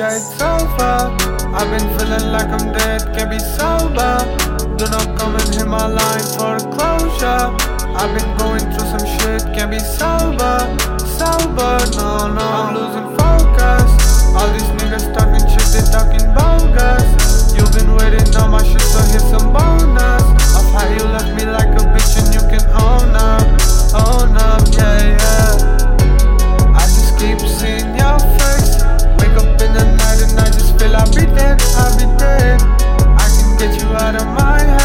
yeah, it's over. I've been feeling like I'm dead, can't be sober. Do not come and hit my line for closure. I've been going through some shit, can't be sober. Sober, no, no, I'm losing. every day. I can get you out of my head.